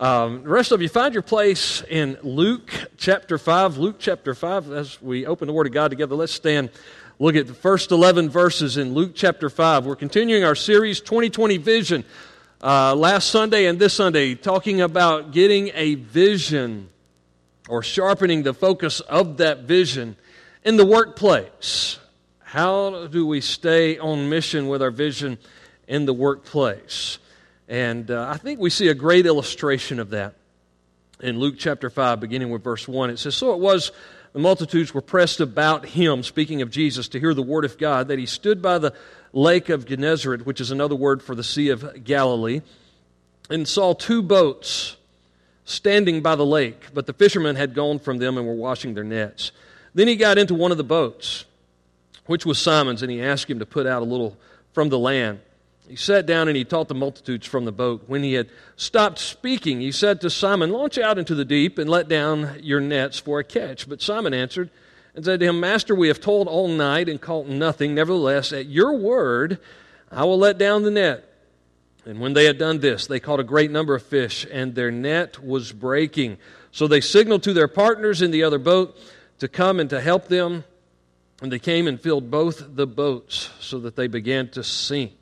Um, the rest of you find your place in Luke chapter 5. Luke chapter 5, as we open the Word of God together, let's stand. Look at the first 11 verses in Luke chapter 5. We're continuing our series, 2020 Vision, uh, last Sunday and this Sunday, talking about getting a vision or sharpening the focus of that vision in the workplace. How do we stay on mission with our vision in the workplace? And uh, I think we see a great illustration of that in Luke chapter 5, beginning with verse 1. It says, So it was, the multitudes were pressed about him, speaking of Jesus, to hear the word of God, that he stood by the lake of Gennesaret, which is another word for the Sea of Galilee, and saw two boats standing by the lake, but the fishermen had gone from them and were washing their nets. Then he got into one of the boats, which was Simon's, and he asked him to put out a little from the land. He sat down and he taught the multitudes from the boat. When he had stopped speaking, he said to Simon, Launch out into the deep and let down your nets for a catch. But Simon answered and said to him, Master, we have toiled all night and caught nothing. Nevertheless, at your word, I will let down the net. And when they had done this, they caught a great number of fish, and their net was breaking. So they signaled to their partners in the other boat to come and to help them. And they came and filled both the boats so that they began to sink.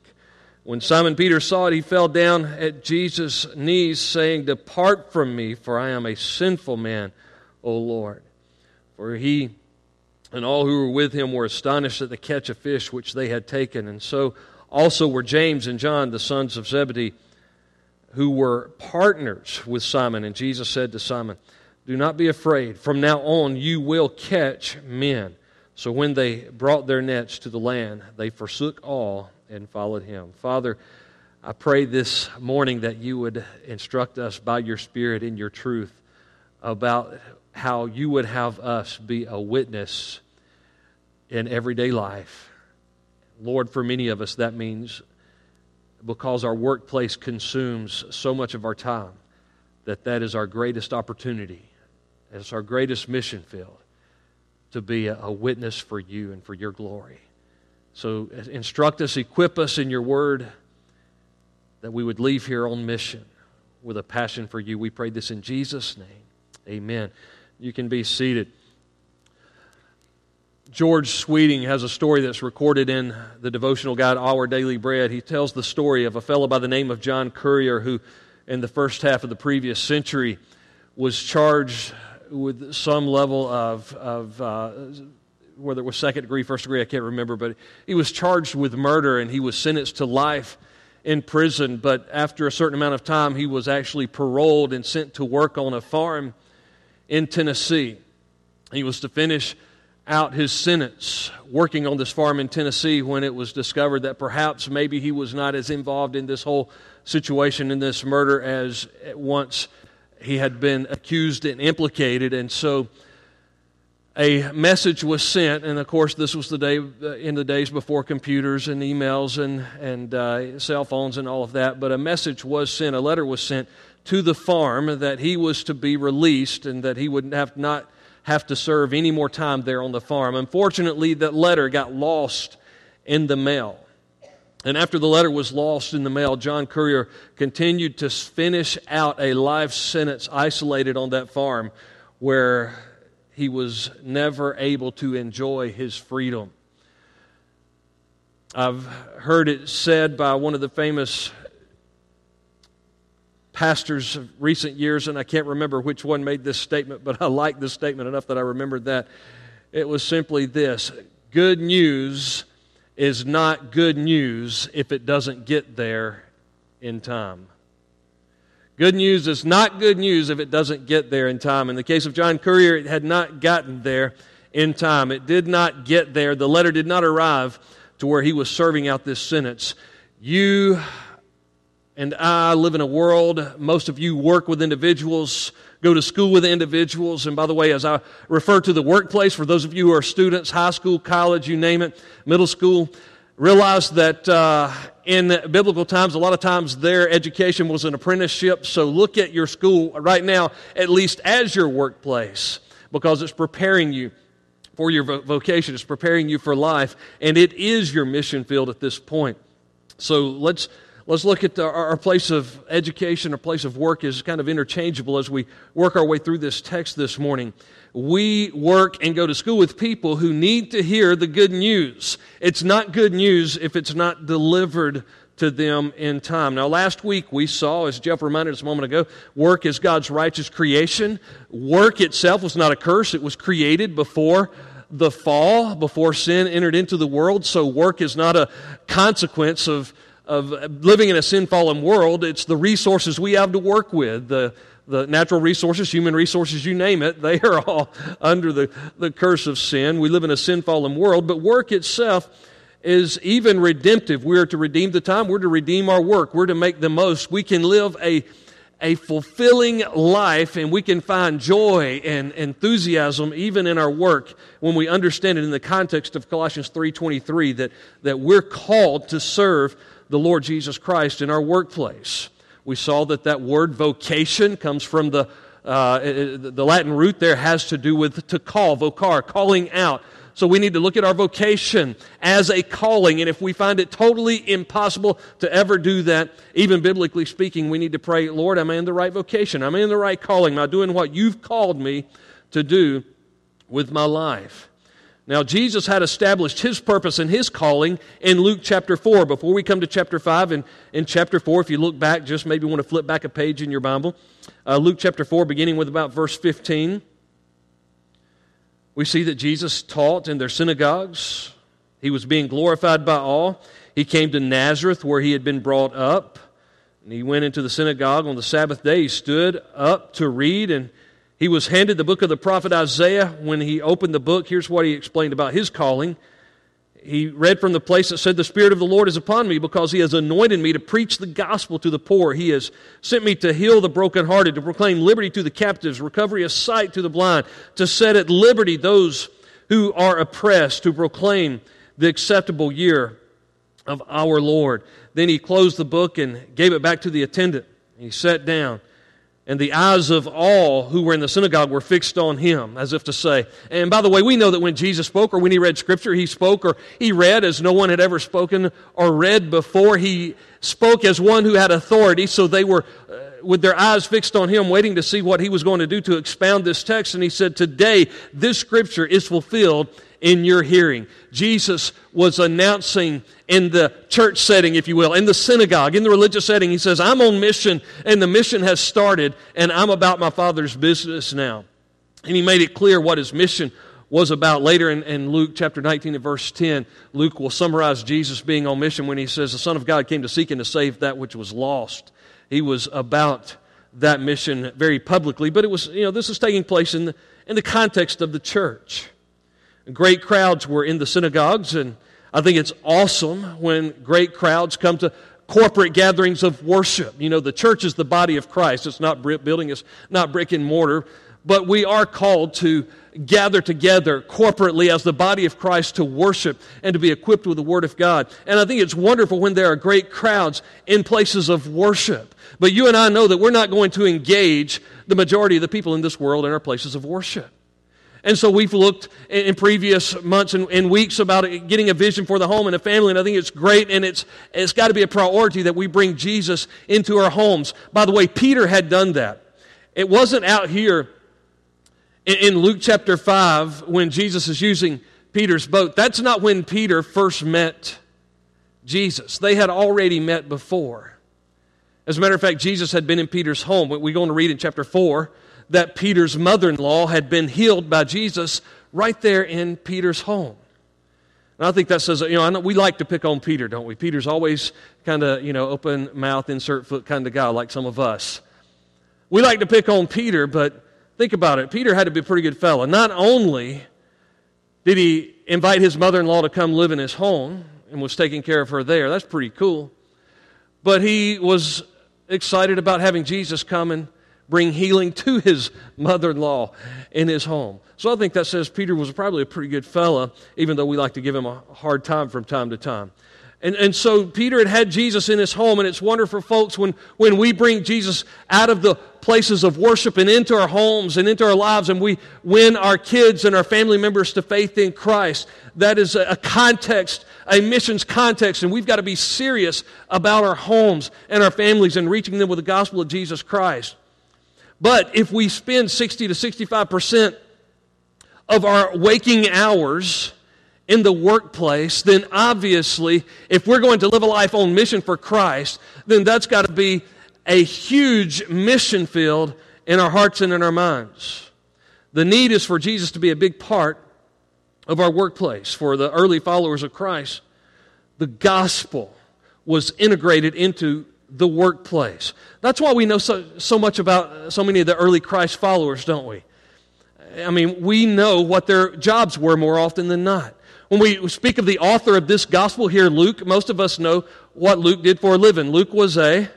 When Simon Peter saw it, he fell down at Jesus' knees, saying, Depart from me, for I am a sinful man, O Lord. For he and all who were with him were astonished at the catch of fish which they had taken. And so also were James and John, the sons of Zebedee, who were partners with Simon. And Jesus said to Simon, Do not be afraid. From now on, you will catch men. So when they brought their nets to the land, they forsook all and followed him. Father, I pray this morning that you would instruct us by your Spirit in your truth about how you would have us be a witness in everyday life. Lord, for many of us, that means because our workplace consumes so much of our time that that is our greatest opportunity. It's our greatest mission field to be a, a witness for you and for your glory. So instruct us, equip us in your word that we would leave here on mission with a passion for you. We pray this in Jesus' name. Amen. You can be seated. George Sweeting has a story that's recorded in the devotional guide Our Daily Bread. He tells the story of a fellow by the name of John Currier who, in the first half of the previous century, was charged with some level of, of uh, whether it was second degree, first degree, I can't remember, but he was charged with murder and he was sentenced to life in prison. But after a certain amount of time, he was actually paroled and sent to work on a farm in Tennessee. He was to finish out his sentence working on this farm in Tennessee when it was discovered that perhaps maybe he was not as involved in this whole situation in this murder as once he had been accused and implicated. And so a message was sent, and of course, this was the day uh, in the days before computers and emails and and uh, cell phones and all of that. But a message was sent, a letter was sent to the farm that he was to be released and that he would have not have to serve any more time there on the farm. Unfortunately, that letter got lost in the mail. And after the letter was lost in the mail, John Currier continued to finish out a life sentence isolated on that farm where he was never able to enjoy his freedom. I've heard it said by one of the famous pastors of recent years, and I can't remember which one made this statement, but I like this statement enough that I remembered that. It was simply this Good news is not good news if it doesn't get there in time. Good news is not good news if it doesn't get there in time. In the case of John Currier, it had not gotten there in time. It did not get there. The letter did not arrive to where he was serving out this sentence. You and I live in a world, most of you work with individuals, go to school with individuals. And by the way, as I refer to the workplace, for those of you who are students, high school, college, you name it, middle school, realize that uh, in biblical times, a lot of times their education was an apprenticeship. So look at your school right now, at least as your workplace, because it's preparing you for your vocation, it's preparing you for life, and it is your mission field at this point. So let's Let's look at our, our place of education, our place of work is kind of interchangeable as we work our way through this text this morning. We work and go to school with people who need to hear the good news. It's not good news if it's not delivered to them in time. Now, last week we saw, as Jeff reminded us a moment ago, work is God's righteous creation. Work itself was not a curse, it was created before the fall, before sin entered into the world. So, work is not a consequence of of living in a sin fallen world, it's the resources we have to work with. The, the natural resources, human resources, you name it, they are all under the, the curse of sin. We live in a sin fallen world, but work itself is even redemptive. We are to redeem the time, we're to redeem our work, we're to make the most. We can live a, a fulfilling life and we can find joy and enthusiasm even in our work when we understand it in the context of Colossians 3:23 that, that we're called to serve the Lord Jesus Christ in our workplace. We saw that that word vocation comes from the, uh, the Latin root there has to do with to call, vocar, calling out. So we need to look at our vocation as a calling. And if we find it totally impossible to ever do that, even biblically speaking, we need to pray, Lord, am I in the right vocation? Am I in the right calling? Am I doing what you've called me to do with my life? Now, Jesus had established his purpose and his calling in Luke chapter 4. Before we come to chapter 5, and in chapter 4, if you look back, just maybe want to flip back a page in your Bible. Uh, Luke chapter 4, beginning with about verse 15. We see that Jesus taught in their synagogues. He was being glorified by all. He came to Nazareth, where he had been brought up. And he went into the synagogue on the Sabbath day. He stood up to read, and he was handed the book of the prophet Isaiah. When he opened the book, here's what he explained about his calling. He read from the place that said, The Spirit of the Lord is upon me because he has anointed me to preach the gospel to the poor. He has sent me to heal the brokenhearted, to proclaim liberty to the captives, recovery of sight to the blind, to set at liberty those who are oppressed, to proclaim the acceptable year of our Lord. Then he closed the book and gave it back to the attendant. He sat down and the eyes of all who were in the synagogue were fixed on him, as if to say, and by the way, we know that when Jesus spoke or when he read scripture, he spoke or he read as no one had ever spoken or read before. He spoke as one who had authority, so they were uh, with their eyes fixed on him, waiting to see what he was going to do to expound this text. And he said, Today, this scripture is fulfilled in your hearing. Jesus was announcing in the church setting, if you will, in the synagogue, in the religious setting. He says, I'm on mission, and the mission has started, and I'm about my Father's business now. And he made it clear what his mission was about. Later in, in, Luke chapter 19 and verse 10, Luke will summarize Jesus being on mission when he says, The Son of God came to seek and to save that which was lost. He was about that mission very publicly, but it was, you know, this is taking place in the, in the context of the church. Great crowds were in the synagogues, and I think it's awesome when great crowds come to corporate gatherings of worship. You know, the church is the body of Christ. It's not brick building, it's not brick and mortar, but we are called to gather together corporately as the body of Christ to worship and to be equipped with the Word of God. And I think it's wonderful when there are great crowds in places of worship. But you and I know that we're not going to engage the majority of the people in this world in our places of worship. And so we've looked in previous months and, and, weeks about getting a vision for the home and a family, and I think it's great, and it's, it's got to be a priority that we bring Jesus into our homes. By the way, Peter had done that. It wasn't out here in, in Luke chapter 5 when Jesus is using Peter's boat. That's not when Peter first met Jesus. They had already met before. As a matter of fact, Jesus had been in Peter's home. We're going to read in chapter 4 that Peter's mother in law had been healed by Jesus right there in Peter's home. And I think that says, you know, know, we like to pick on Peter, don't we? Peter's always kind of, you know, open mouth, insert foot kind of guy, like some of us. We like to pick on Peter, but think about it. Peter had to be a pretty good fellow. Not only did he invite his mother in law to come live in his home and was taking care of her there, that's pretty cool. But he was excited about having Jesus come and bring healing to his mother in law in his home. So I think that says Peter was probably a pretty good fella, even though we like to give him a hard time from time to time. And, and so Peter had had Jesus in his home, and it's wonderful, folks, when, when we bring Jesus out of the places of worship and into our homes and into our lives, and we win our kids and our family members to faith in Christ. That is a, a context, a missions context, and we've got to be serious about our homes and our families and reaching them with the gospel of Jesus Christ. But if we spend 60 to 65% of our waking hours in the workplace, then obviously, if we're going to live a life on mission for Christ, then that's got to be a huge mission field in our hearts and in our minds. The need is for Jesus to be a big part of our workplace. For the early followers of Christ, the gospel was integrated into the workplace. That's why we know so, so much about uh, so many of the early Christ followers, don't we? I mean, we know what their jobs were more often than not. When we speak of the author of this gospel here, Luke, most of us know what Luke did for a living. Luke was a,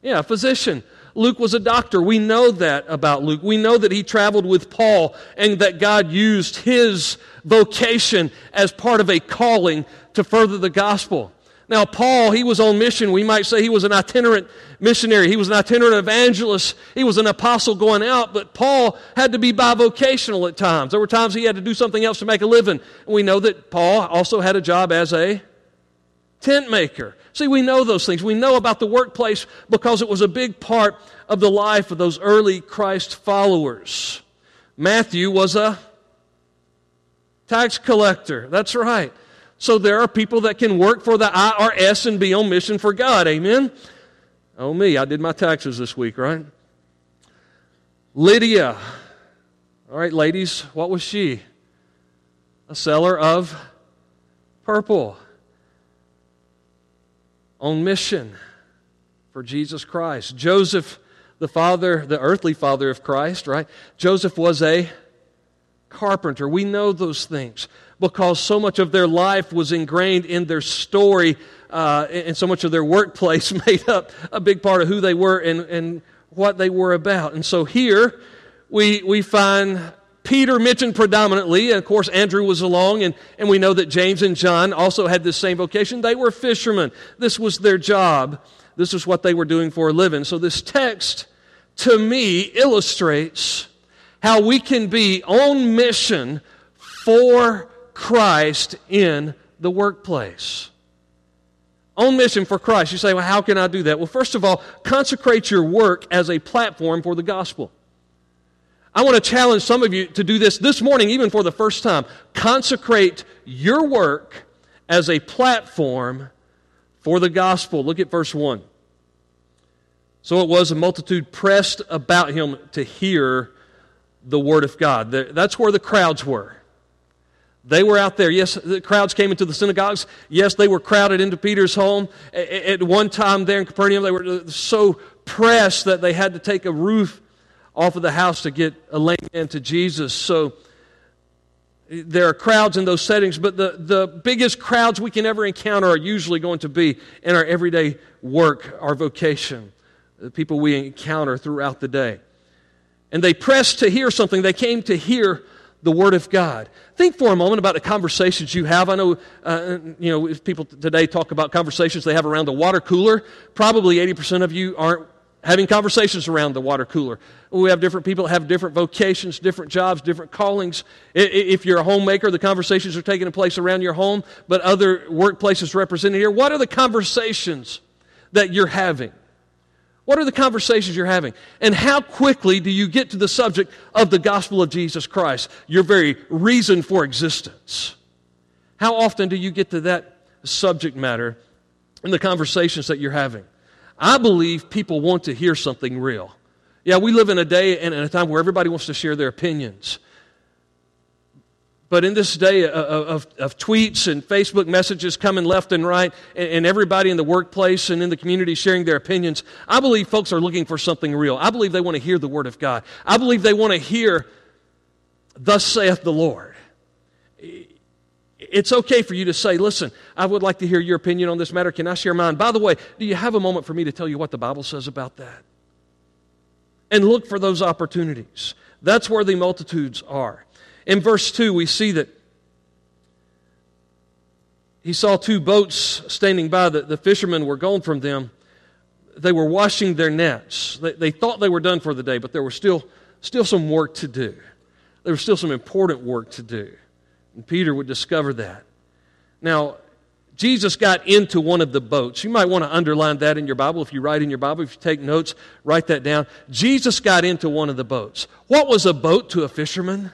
yeah, a physician. Luke was a doctor. We know that about Luke. We know that he traveled with Paul and that God used his vocation as part of a calling to further the gospel. Now, Paul, he was on mission. We might say he was an itinerant missionary. He was an itinerant evangelist. He was an apostle going out, but Paul had to be bivocational at times. There were times he had to do something else to make a living. And we know that Paul also had a job as a tent maker. See, we know those things. We know about the workplace because it was a big part of the life of those early Christ followers. Matthew was a tax collector. That's right. So there are people that can work for the IRS and be on mission for God. Amen? Oh, me. I did my taxes this week, right? Lydia. All right, ladies, what was she? A seller of purple. On mission for Jesus Christ. Joseph, the father, the earthly father of Christ, right? Joseph was a carpenter. We know those things because so much of their life was ingrained in their story, uh, and so much of their workplace made up a big part of who they were and, and what they were about. And so here we, we find Peter mentioned predominantly, and of course, Andrew was along, and, and we know that James and John also had this same vocation. They were fishermen, this was their job, this is what they were doing for a living. So, this text to me illustrates how we can be on mission for Christ in the workplace. On mission for Christ. You say, well, how can I do that? Well, first of all, consecrate your work as a platform for the gospel. I want to challenge some of you to do this this morning, even for the first time. Consecrate your work as a platform for the gospel. Look at verse 1. So it was a multitude pressed about him to hear the word of God. That's where the crowds were. They were out there. Yes, the crowds came into the synagogues. Yes, they were crowded into Peter's home. At one time there in Capernaum, they were uh, so pressed that they had to take a roof off of the house to get a lame man to Jesus. So uh, there are crowds in those settings, but the, the biggest crowds we can ever encounter are usually going to be in our everyday work, our vocation, the people we encounter throughout the day. And they pressed to hear something. They came to hear the Word of God. Think for a moment about the conversations you have. I know, uh, you know, people today talk about conversations they have around the water cooler. Probably 80% of you aren't having conversations around the water cooler. We have different people have different vocations, different jobs, different callings. If you're a homemaker, the conversations are taking place around your home, but other workplaces represented here. What are the conversations that you're having? What are the conversations you're having? And how quickly do you get to the subject of the gospel of Jesus Christ, your very reason for existence? How often do you get to that subject matter in the conversations that you're having? I believe people want to hear something real. Yeah, we live in a day and in a time where everybody wants to share their opinions. But in this day of, of, of, tweets and Facebook messages coming left and right, and, and, everybody in the workplace and in the community sharing their opinions, I believe folks are looking for something real. I believe they want to hear the Word of God. I believe they want to hear, Thus saith the Lord. It's okay for you to say, Listen, I would like to hear your opinion on this matter. Can I share mine? By the way, do you have a moment for me to tell you what the Bible says about that? And look for those opportunities. That's where the multitudes are. In verse 2, we see that he saw two boats standing by. The, the fishermen were gone from them. They were washing their nets. They, they thought they were done for the day, but there was still, still some work to do. There was still some important work to do. And Peter would discover that. Now, Jesus got into one of the boats. You might want to underline that in your Bible. If you write in your Bible, if you take notes, write that down. Jesus got into one of the boats. What was a boat to a fisherman?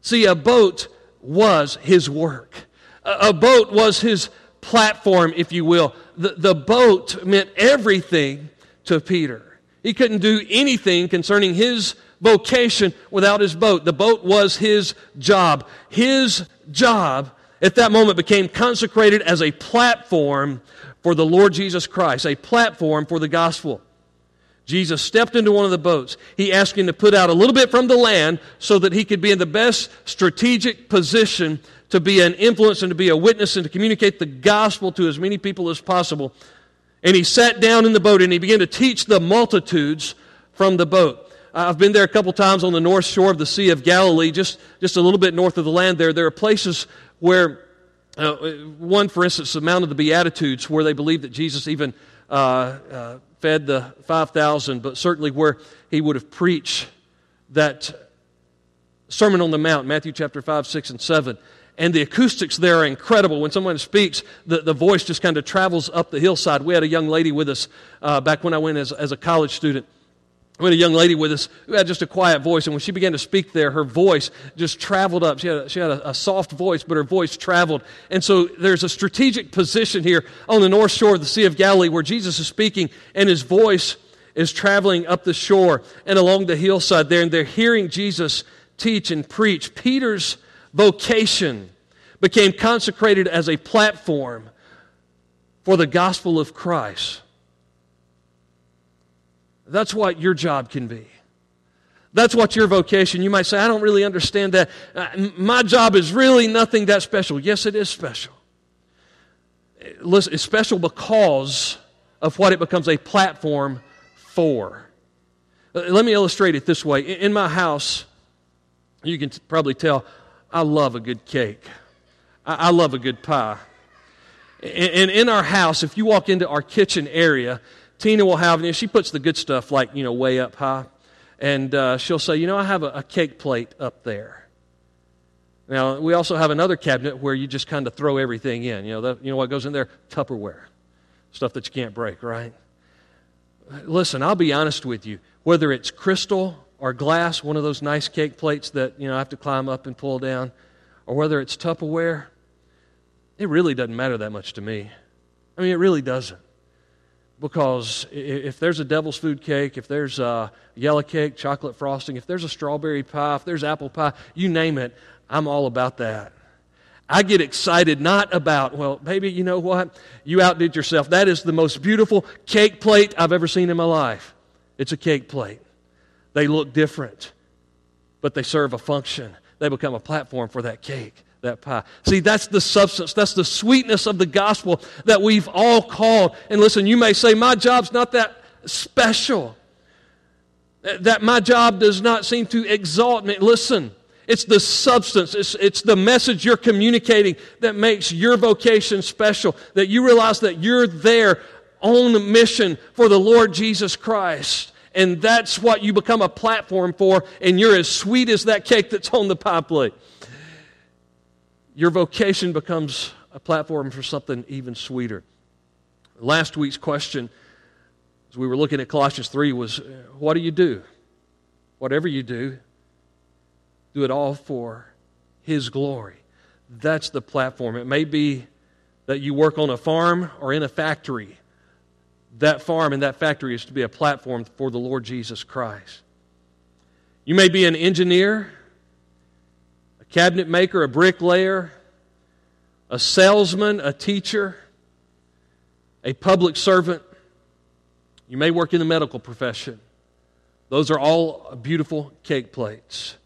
See, a boat was his work. A boat was his platform, if you will. The, the boat meant everything to Peter. He couldn't do anything concerning his vocation without his boat. The boat was his job. His job at that moment became consecrated as a platform for the Lord Jesus Christ, a platform for the gospel. Jesus stepped into one of the boats. He asked him to put out a little bit from the land so that he could be in the best strategic position to be an influence and to be a witness and to communicate the gospel to as many people as possible. And he sat down in the boat and he began to teach the multitudes from the boat. I've been there a couple times on the north shore of the Sea of Galilee, just, just a little bit north of the land there. There are places where, uh, one, for instance, the Mount of the Beatitudes, where they believe that Jesus even uh, uh, fed the 5,000, but certainly where he would have preached that Sermon on the Mount, Matthew chapter 5, 6, and 7. And the acoustics there are incredible. When someone speaks, the, the voice just kind of travels up the hillside. We had a young lady with us uh, back when I went as, as a college student we had a young lady with us who had just a quiet voice, and when she began to speak there, her voice just traveled up. She had, a, she had a, a, soft voice, but her voice traveled. And so there's a strategic position here on the north shore of the Sea of Galilee where Jesus is speaking, and his voice is traveling up the shore and along the hillside there, and they're hearing Jesus teach and preach. Peter's vocation became consecrated as a platform for the gospel of Christ. That's what your job can be. That's what your vocation. You might say, I don't really understand that. Uh, my job is really nothing that special. Yes, it is special. Listen, it's special because of what it becomes a platform for. Uh, let me illustrate it this way. In my house, you can probably tell, I love a good cake. I love a good pie. And in our house, if you walk into our kitchen area, Tina will have, know, she puts the good stuff like, you know, way up high. And uh, she'll say, you know, I have a, a cake plate up there. Now, we also have another cabinet where you just kind of throw everything in. You know, you know what goes in there? Tupperware. Stuff that you can't break, right? Listen, I'll be honest with you. Whether it's crystal or glass, one of those nice cake plates that, you know, I have to climb up and pull down, or whether it's Tupperware, it really doesn't matter that much to me. I mean, it really doesn't because if there's a devil's food cake, if there's a yellow cake, chocolate frosting, if there's a strawberry pie, if there's apple pie, you name it, I'm all about that. I get excited not about, well, baby, you know what? You outdid yourself. That is the most beautiful cake plate I've ever seen in my life. It's a cake plate. They look different, but they serve a function. They become a platform for that cake that pie. See, that's the substance, that's the sweetness of the gospel that we've all called. And listen, you may say, My job's not that special, that my job does not seem to exalt me. Listen, it's the substance, it's, it's the message you're communicating that makes your vocation special, that you realize that you're there on the mission for the Lord Jesus Christ. And that's what you become a platform for, and you're as sweet as that cake that's on the pie plate your vocation becomes a platform for something even sweeter. Last week's question, as we were looking at Colossians 3, was uh, what do you do? Whatever you do, do it all for His glory. That's the platform. It may be that you work on a farm or in a factory. That farm and that factory is to be a platform for the Lord Jesus Christ. You may be an engineer cabinet maker, a bricklayer, a salesman, a teacher, a public servant. You may work in the medical profession. Those are all beautiful cake plates.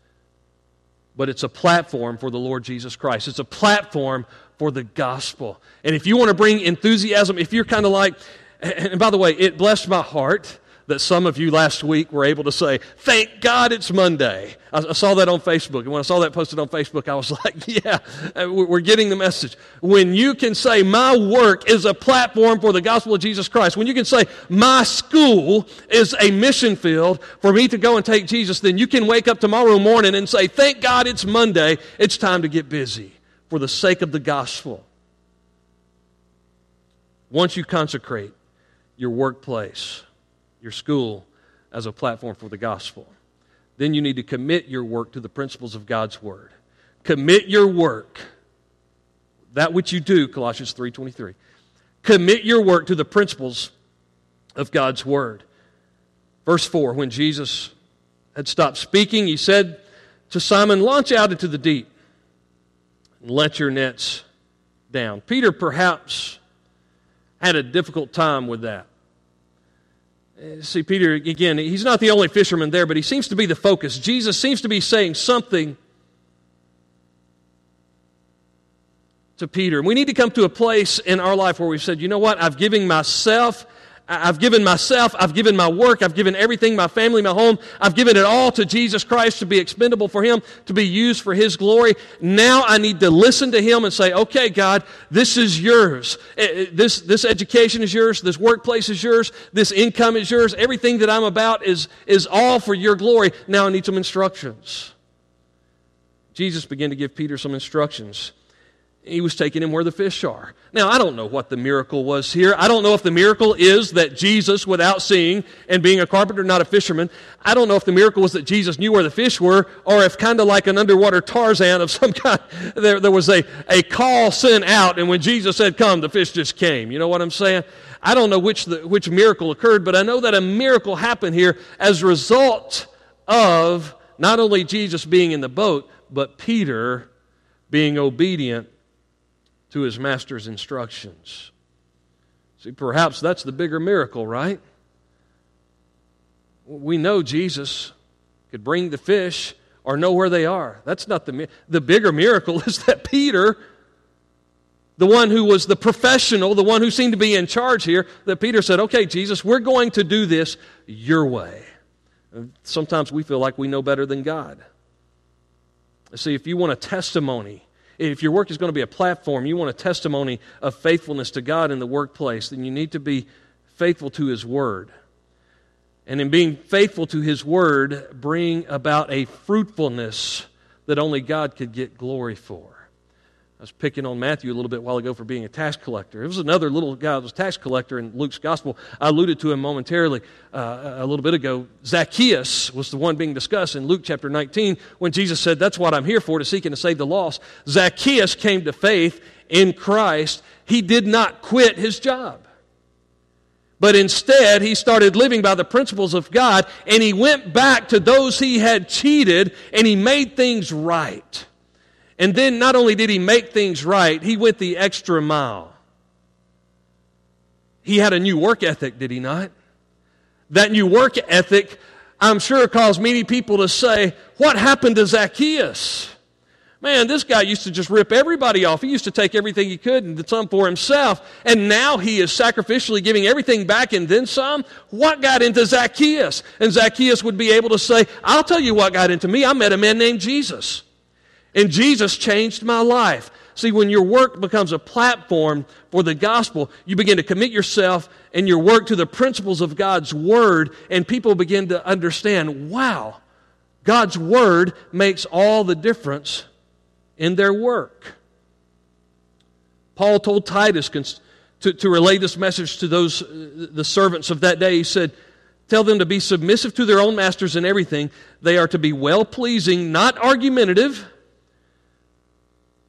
But it's a platform for the Lord Jesus Christ. It's a platform for the gospel. And if you want to bring enthusiasm, if you're kind of like, and by the way, it blessed my heart that some of you last week were able to say, Thank God it's Monday. I, I, saw that on Facebook. And when I saw that posted on Facebook, I was like, Yeah, uh, we're getting the message. When you can say, My work is a platform for the gospel of Jesus Christ, when you can say, My school is a mission field for me to go and take Jesus, then you can wake up tomorrow morning and say, Thank God it's Monday. It's time to get busy for the sake of the gospel. Once you consecrate your workplace, your school as a platform for the gospel. Then you need to commit your work to the principles of God's word. Commit your work that which you do Colossians 3:23. Commit your work to the principles of God's word. Verse 4 when Jesus had stopped speaking, he said to Simon, "Launch out into the deep and let your nets down." Peter perhaps had a difficult time with that. Uh, see, Peter, again, he's not the only fisherman there, but he seems to be the focus. Jesus seems to be saying something to Peter. We need to come to a place in our life where we've said, you know what? I've given myself I've given myself, I've given my work, I've given everything, my family, my home, I've given it all to Jesus Christ to be expendable for Him, to be used for His glory. Now I need to listen to Him and say, okay, God, this is yours. Eh, eh, this, this education is yours, this workplace is yours, this income is yours, everything that I'm about is, is all for your glory. Now I need some instructions. Jesus began to give Peter some instructions he was taking him where the fish are. Now, I don't know what the miracle was here. I don't know if the miracle is that Jesus, without seeing and being a carpenter, not a fisherman, I don't know if the miracle was that Jesus knew where the fish were, or if kind of like an underwater Tarzan of some kind, there, there was a, a call sent out, and when Jesus said, Come, the fish just came. You know what I'm saying? I don't know which, the, which miracle occurred, but I know that a miracle happened here as a result of not only Jesus being in the boat, but Peter being obedient to his master's instructions. See, perhaps that's the bigger miracle, right? We know Jesus could bring the fish or know where they are. That's not the the bigger miracle is that Peter the one who was the professional, the one who seemed to be in charge here, that Peter said, "Okay, Jesus, we're going to do this your way." Sometimes we feel like we know better than God. See, if you want a testimony if your work is going to be a platform, you want a testimony of faithfulness to God in the workplace, then you need to be faithful to His Word. And in being faithful to His Word, bring about a fruitfulness that only God could get glory for was picking on Matthew a little bit while ago for being a tax collector. It was another little guy that was a tax collector in Luke's gospel. I alluded to him momentarily uh, a little bit ago. Zacchaeus was the one being discussed in Luke chapter 19 when Jesus said, That's what I'm here for, to seek and to save the lost. Zacchaeus came to faith in Christ. He did not quit his job. But instead, he started living by the principles of God and he went back to those he had cheated and he made things right. And then not only did he make things right, he went the extra mile. He had a new work ethic, did he not? That new work ethic, I'm sure, caused many people to say, What happened to Zacchaeus? Man, this guy used to just rip everybody off. He used to take everything he could and some for himself. And now he is sacrificially giving everything back and then some. What got into Zacchaeus? And Zacchaeus would be able to say, I'll tell you what got into me. I met a man named Jesus. And Jesus changed my life. See, when your work becomes a platform for the gospel, you begin to commit yourself and your work to the principles of God's word, and people begin to understand wow, God's word makes all the difference in their work. Paul told Titus to, to relay this message to those, uh, the servants of that day. He said, Tell them to be submissive to their own masters in everything. They are to be well pleasing, not argumentative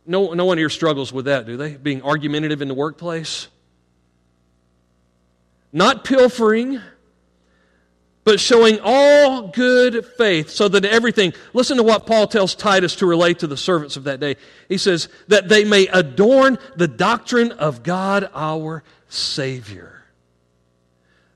no, no one here struggles with that, do they? Being argumentative in the workplace? Not pilfering, but showing all good faith so that everything, listen to what Paul tells Titus to relate to the servants of that day. He says, that they may adorn the doctrine of God our Savior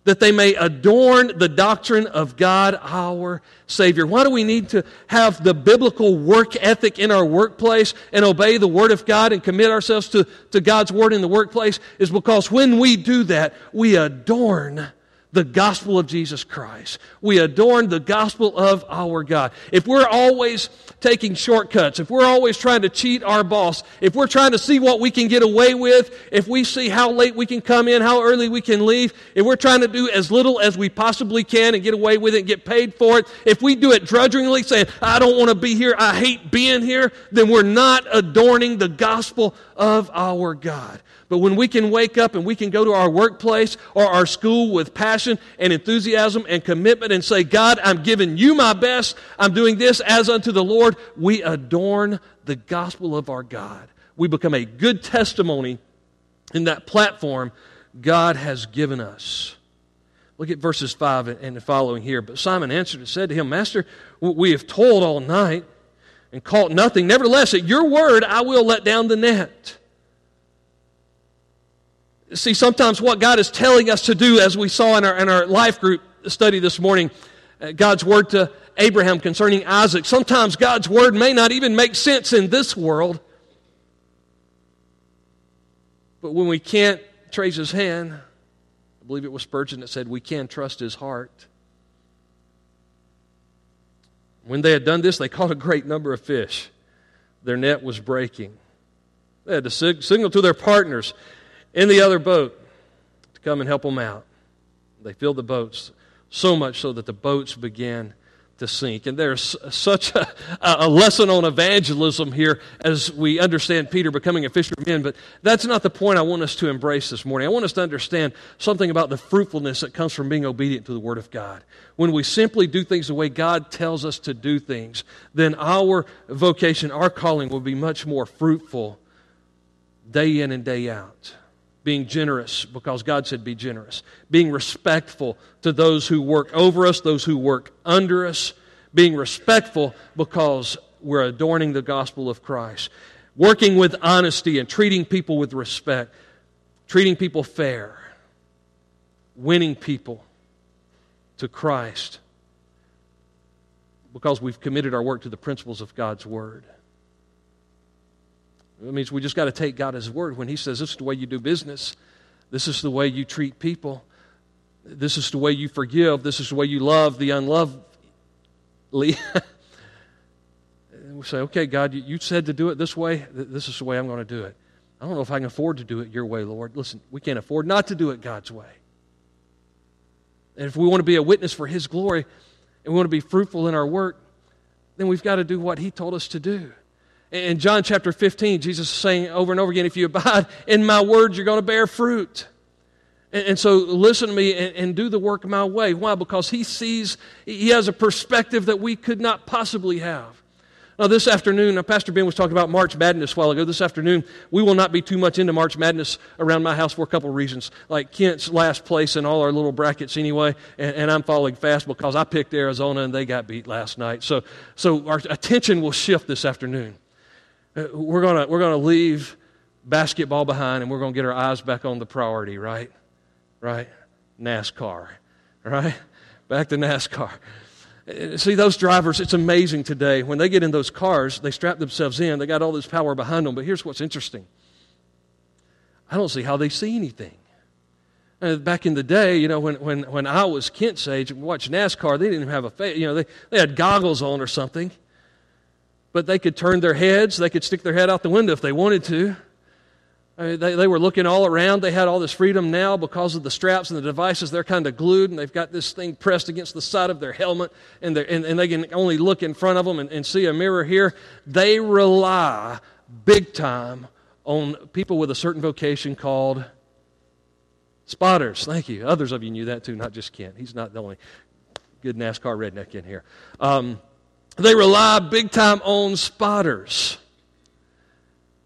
that they may adorn the doctrine of God our Savior. Why do we need to have the biblical work ethic in our workplace and obey the Word of God and commit ourselves to, to God's Word in the workplace? Is because when we do that, we adorn the gospel of Jesus Christ. We adorn the gospel of our God. If we're always taking shortcuts, if we're always trying to cheat our boss, if we're trying to see what we can get away with, if we see how late we can come in, how early we can leave, if we're trying to do as little as we possibly can and get away with it and get paid for it, if we do it drudgingly, saying, I don't want to be here, I hate being here, then we're not adorning the gospel of our God. But when we can wake up and we can go to our workplace or our school with passion and enthusiasm and commitment and say, God, I'm giving you my best. I'm doing this as unto the Lord. We adorn the gospel of our God. We become a good testimony in that platform God has given us. Look at verses 5 and the following here. But Simon answered and said to him, Master, we have toiled all night and caught nothing. Nevertheless, at your word, I will let down the net. See, sometimes what God is telling us to do, as we saw in our, in our life group study this morning, uh, God's word to Abraham concerning Isaac, sometimes God's word may not even make sense in this world. But when we can't trace his hand, I believe it was Spurgeon that said, we can trust his heart. When they had done this, they caught a great number of fish. Their net was breaking. They had to sig- signal to their partners in the other boat to come and help them out. They filled the boats so much so that the boats began to sink. And there's such a, a, lesson on evangelism here as we understand Peter becoming a fisher. But that's not the point I want us to embrace this morning. I want us to understand something about the fruitfulness that comes from being obedient to the Word of God. When we simply do things the way God tells us to do things, then our vocation, our calling will be much more fruitful day in and day out being generous because God said be generous, being respectful to those who work over us, those who work under us, being respectful because we're adorning the gospel of Christ, working with honesty and treating people with respect, treating people fair, winning people to Christ. Because we've committed our work to the principles of God's Word. It means we just got to take God as word when He says, This is the way you do business. This is the way you treat people. This is the way you forgive. This is the way you love the unlovely. we say, Okay, God, you said to do it this way. This is the way I'm going to do it. I don't know if I can afford to do it your way, Lord. Listen, we can't afford not to do it God's way. And if we want to be a witness for His glory and we want to be fruitful in our work, then we've got to do what He told us to do. In John chapter 15, Jesus is saying over and over again, if you abide in my words, you're going to bear fruit. And, and so listen to me and, and, do the work my way. Why? Because he sees, he has a perspective that we could not possibly have. Now, this afternoon, now Pastor Ben was talking about March Madness a while ago. This afternoon, we will not be too much into March Madness around my house for a couple of reasons. Like Kent's last place in all our little brackets anyway, and, and I'm falling fast because I picked Arizona and they got beat last night. So, so our attention will shift this afternoon. Uh, we're going we're going to leave basketball behind and we're going to get our eyes back on the priority, right? Right? NASCAR, right? Back to NASCAR. Uh, see, those drivers, it's amazing today. When they get in those cars, they strap themselves in, they got all this power behind them. But here's what's interesting I don't see how they see anything. Uh, back in the day, you know, when, when, when I was Kent's age and watched NASCAR, they didn't even have a face, you know, they, they had goggles on or something but they could turn their heads, they could stick their head out the window if they wanted to. I mean, they, they were looking all around. They had all this freedom now because of the straps and the devices. They're kind of glued, and they've got this thing pressed against the side of their helmet, and, and, and they can only look in front of them and, and see a mirror here. They rely big time on people with a certain vocation called spotters. Thank you. Others of you knew that too, not just Kent. He's not the only good NASCAR redneck in here. Um, they rely big time on spotters.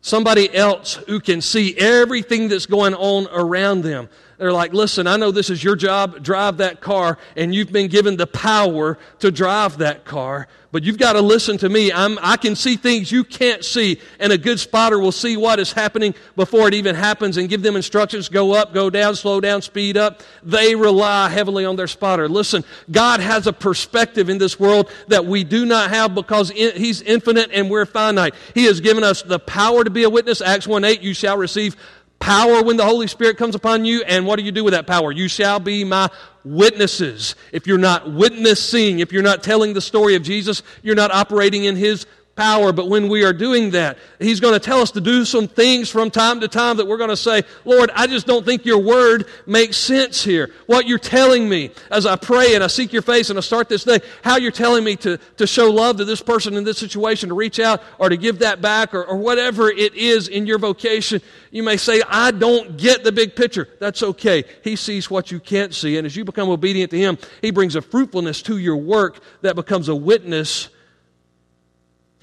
Somebody else who can see everything that's going on around them. They're like, listen, I know this is your job, drive that car, and you've been given the power to drive that car, but you've got to listen to me. I'm, I can see things you can't see, and a good spotter will see what is happening before it even happens and give them instructions go up, go down, slow down, speed up. They rely heavily on their spotter. Listen, God has a perspective in this world that we do not have because He's infinite and we're finite. He has given us the power to be a witness. Acts 1 8, you shall receive power when the Holy Spirit comes upon you. And what do you do with that power? You shall be my witnesses. If you're not witnessing, if you're not telling the story of Jesus, you're not operating in his power, but when we are doing that, He's going to tell us to do some things from time to time that we're going to say, Lord, I just don't think your word makes sense here. What you're telling me as I pray and I seek your face and I start this day, how you're telling me to, to show love to this person in this situation, to reach out or to give that back or, or whatever it is in your vocation. You may say, I don't get the big picture. That's okay. He sees what you can't see. And as you become obedient to Him, He brings a fruitfulness to your work that becomes a witness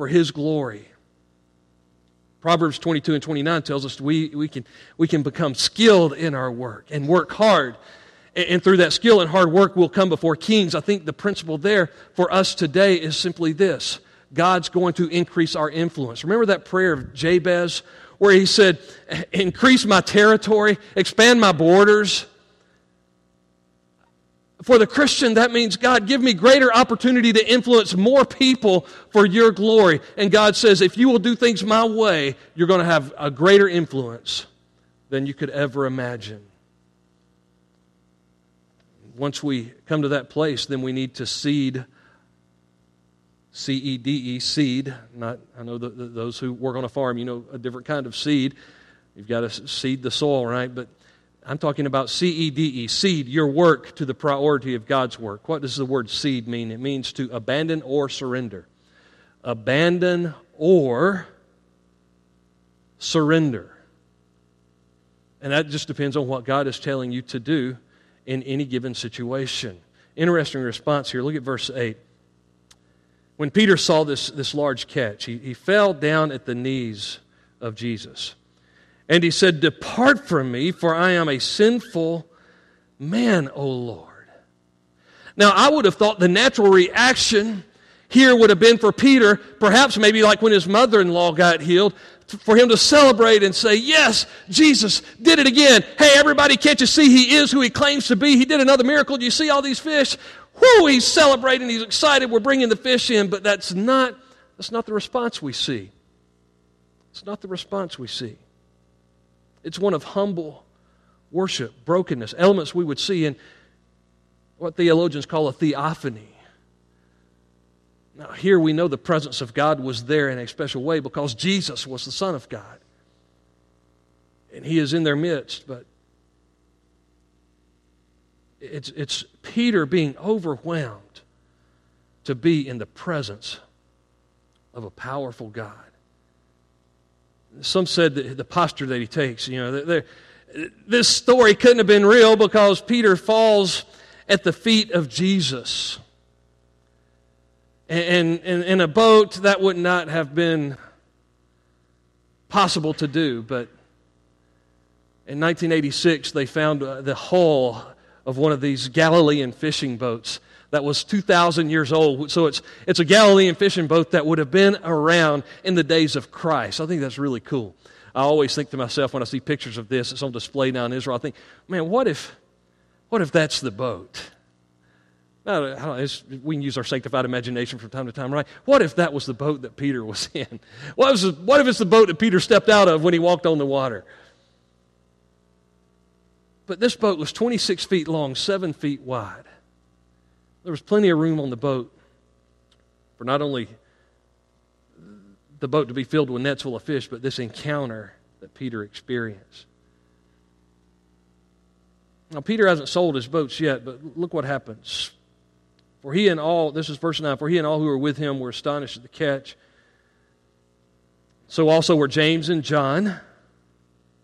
for His glory. Proverbs 22 and 29 tells us we, we, can, we can become skilled in our work and work hard. And, and through that skill and hard work, we'll come before kings. I think the principle there for us today is simply this God's going to increase our influence. Remember that prayer of Jabez where he said, Increase my territory, expand my borders. For the Christian, that means, God, give me greater opportunity to influence more people for your glory. And God says, if you will do things my way, you're going to have a greater influence than you could ever imagine. Once we come to that place, then we need to cede. C E D E, cede. Not, I know the, the, those who work on a farm, you know a different kind of seed. You've got to seed the soil, right? But I'm talking about C E D E, cede, your work to the priority of God's work. What does the word cede mean? It means to abandon or surrender. Abandon or surrender. And that just depends on what God is telling you to do in any given situation. Interesting response here. Look at verse 8. When Peter saw this, this large catch, he, he fell down at the knees of Jesus. And he said, Depart from me, for I am a sinful man, O Lord. Now, I would have thought the natural reaction here would have been for Peter, perhaps maybe like when his mother in law got healed, for him to celebrate and say, Yes, Jesus did it again. Hey, everybody, can't you see he is who he claims to be? He did another miracle. Do you see all these fish? Whoo, he's celebrating. He's excited. We're bringing the fish in. But that's not, that's not the response we see. It's not the response we see. It's one of humble worship, brokenness, elements we would see in what theologians call a theophany. Now, here we know the presence of God was there in a special way because Jesus was the Son of God. And He is in their midst, but it's, it's Peter being overwhelmed to be in the presence of a powerful God some said the posture that he takes, you know, this story couldn't have been real because Peter falls at the feet of Jesus. And, and in a boat, that would not have been possible to do. But in 1986, they found uh, the hull of one of these Galilean fishing boats that was 2,000 years old. So it's, it's a Galilean fishing boat that would have been around in the days of Christ. I think that's really cool. I always think to myself when I see pictures of this, it's on display now in Israel, I think, man, what if, what if that's the boat? Now, we can use our sanctified imagination from time to time, right? What if that was the boat that Peter was in? What, what if it's the boat that Peter stepped out of when he walked on the water? But this boat was 26 feet long, 7 feet wide. There was plenty of room on the boat for not only the boat to be filled with nets full of fish, but this encounter that Peter experienced. Now, Peter hasn't sold his boats yet, but look what happens. For he and all, this is verse 9, for he and all who were with him were astonished at the catch. So also were James and John.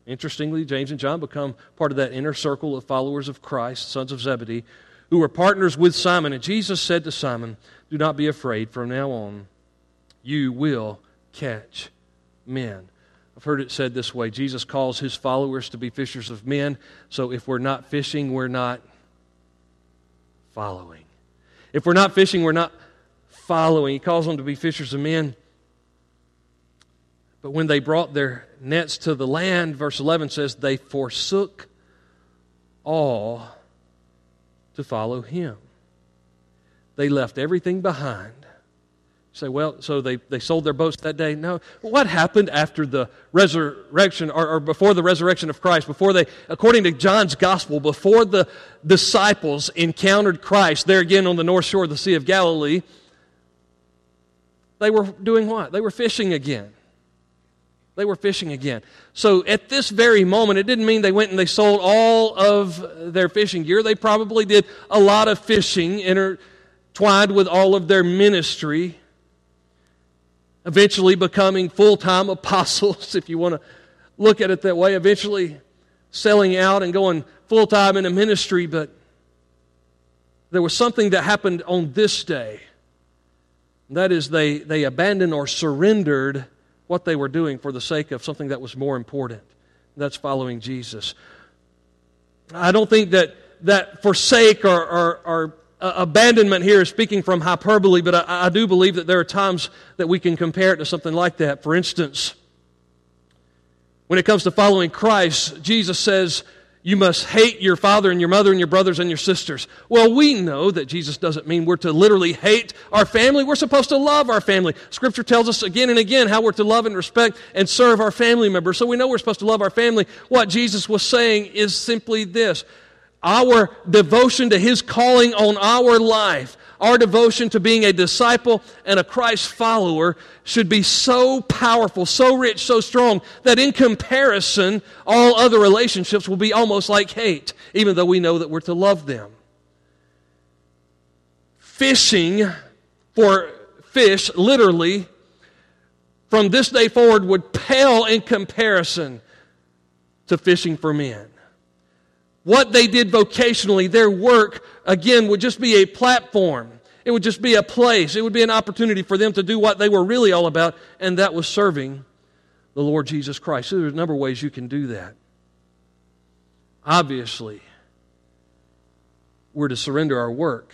Interestingly, James and John become part of that inner circle of followers of Christ, sons of Zebedee, who were partners with Simon. And Jesus said to Simon, Do not be afraid. From now on, you will catch men. I've heard it said this way Jesus calls his followers to be fishers of men. So if we're not fishing, we're not following. If we're not fishing, we're not following. He calls them to be fishers of men. But when they brought their nets to the land, verse 11 says, they forsook all to follow him. They left everything behind say, well, so they, they sold their boats that day? No. What happened after the resurrection or, or, before the resurrection of Christ? Before they, according to John's gospel, before the disciples encountered Christ there again on the north shore of the Sea of Galilee, they were doing what? They were fishing again. They were fishing again. So at this very moment, it didn't mean they went and they sold all of their fishing gear. They probably did a lot of fishing intertwined with all of their ministry, eventually becoming full time apostles, if you want to look at it that way, eventually selling out and going full time in a ministry. But there was something that happened on this day. That is, they, they abandoned or surrendered what they were doing for the sake of something that was more important. That's following Jesus. I don't think that, that forsake or, or, or uh, abandonment here is speaking from hyperbole, but I, I do believe that there are times that we can compare it to something like that. For instance, when it comes to following Christ, Jesus says, you must hate your father and your mother and your brothers and your sisters. Well, we know that Jesus doesn't mean we're to literally hate our family. We're supposed to love our family. Scripture tells us again and again how we're to love and respect and serve our family members. So we know we're supposed to love our family. What Jesus was saying is simply this our devotion to his calling on our life our devotion to being a disciple and a Christ follower should be so powerful, so rich, so strong that in comparison, all other relationships will be almost like hate, even though we know that we're to love them. Fishing for fish, literally, from this day forward would pale in comparison to fishing for men. What they did vocationally, their work, again, would just be a platform. It would just be a place. It would be an opportunity for them to do what they were really all about, and that was serving the Lord Jesus Christ. So there's a number of ways you can do that. Obviously, we're to surrender our work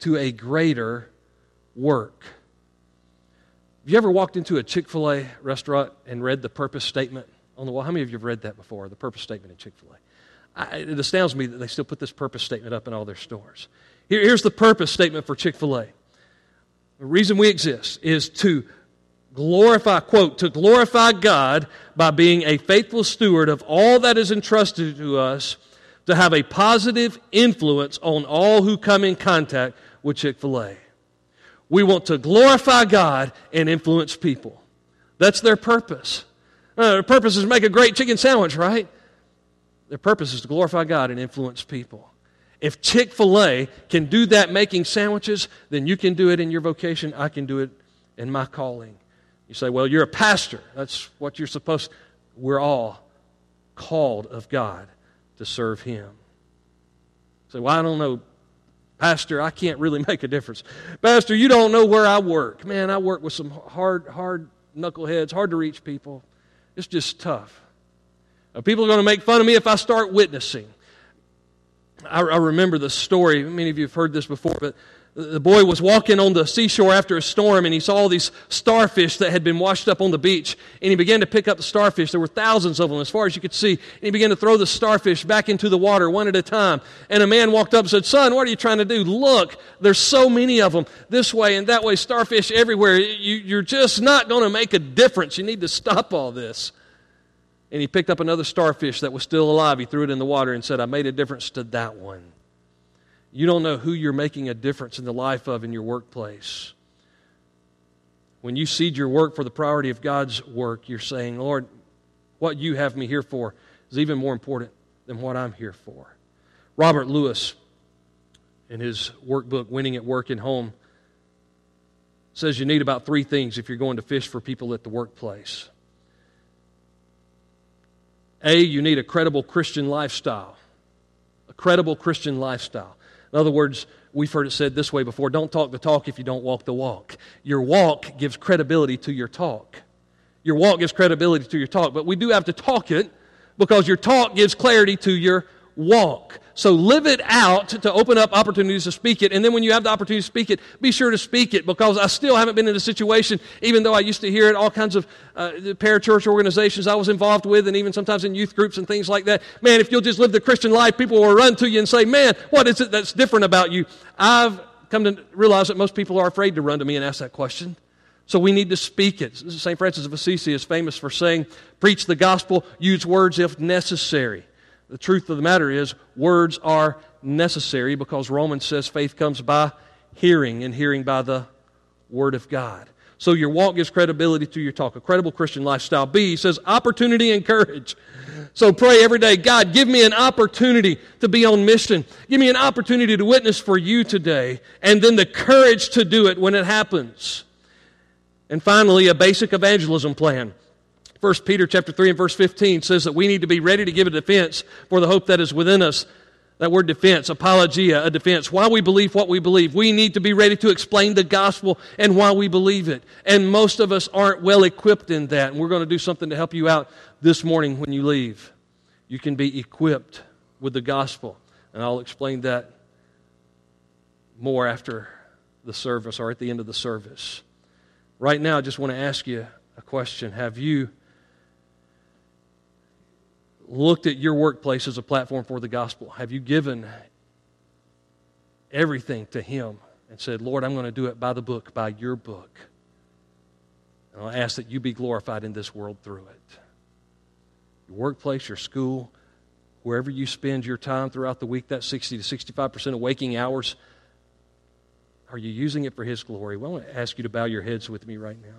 to a greater work. Have you ever walked into a Chick fil A restaurant and read the purpose statement on the wall? How many of you have read that before, the purpose statement in Chick fil A? I, it astounds me that they still put this purpose statement up in all their stores. Here, here's the purpose statement for Chick fil A the reason we exist is to glorify, quote, to glorify God by being a faithful steward of all that is entrusted to us to have a positive influence on all who come in contact with Chick fil A. We want to glorify God and influence people. That's their purpose. Uh, their purpose is to make a great chicken sandwich, right? Their purpose is to glorify God and influence people. If Chick fil A can do that making sandwiches, then you can do it in your vocation. I can do it in my calling. You say, well, you're a pastor. That's what you're supposed We're all called of God to serve Him. Say, well, I don't know, Pastor, I can't really make a difference. Pastor, you don't know where I work. Man, I work with some hard, hard knuckleheads, hard to reach people. It's just tough. People are going to make fun of me if I start witnessing. I, I remember the story. Many of you have heard this before, but the boy was walking on the seashore after a storm and he saw all these starfish that had been washed up on the beach. And he began to pick up the starfish. There were thousands of them as far as you could see. And he began to throw the starfish back into the water one at a time. And a man walked up and said, Son, what are you trying to do? Look, there's so many of them this way and that way, starfish everywhere. You, you're just not going to make a difference. You need to stop all this. And he picked up another starfish that was still alive. He threw it in the water and said, I made a difference to that one. You don't know who you're making a difference in the life of in your workplace. When you cede your work for the priority of God's work, you're saying, Lord, what you have me here for is even more important than what I'm here for. Robert Lewis, in his workbook, Winning at Work and Home, says you need about three things if you're going to fish for people at the workplace. A, you need a credible Christian lifestyle. A credible Christian lifestyle. In other words, we've heard it said this way before don't talk the talk if you don't walk the walk. Your walk gives credibility to your talk. Your walk gives credibility to your talk, but we do have to talk it because your talk gives clarity to your walk. So live it out to open up opportunities to speak it. And then when you have the opportunity to speak it, be sure to speak it because I still haven't been in a situation, even though I used to hear it, all kinds of uh, parachurch organizations I was involved with, and even sometimes in youth groups and things like that. Man, if you'll just live the Christian life, people will run to you and say, Man, what is it that's different about you? I've come to realize that most people are afraid to run to me and ask that question. So we need to speak it. St. Francis of Assisi is famous for saying, preach the gospel, use words if necessary. The truth of the matter is, words are necessary because Romans says faith comes by hearing, and hearing by the Word of God. So your walk gives credibility to your talk, a credible Christian lifestyle. B, says opportunity and courage. So pray every day, God, give me an opportunity to be on mission. Give me an opportunity to witness for you today, and then the courage to do it when it happens. And finally, a basic evangelism plan. 1 Peter chapter 3 and verse 15 says that we need to be ready to give a defense for the hope that is within us. That word defense, apologia, a defense. Why we believe what we believe. We need to be ready to explain the gospel and why we believe it. And most of us aren't well equipped in that. And we're going to do something to help you out this morning when you leave. You can be equipped with the gospel. And I'll explain that more after the service or at the end of the service. Right now, I just want to ask you a question. Have you looked at your workplace as a platform for the gospel? Have you given everything to Him and said, Lord, I'm going to do it by the book, by your book? And I'll ask that you be glorified in this world through it. Your workplace, your school, wherever you spend your time throughout the week, that 60 to 65% of waking hours, are you using it for His glory? Well, I want to ask you to bow your heads with me right now.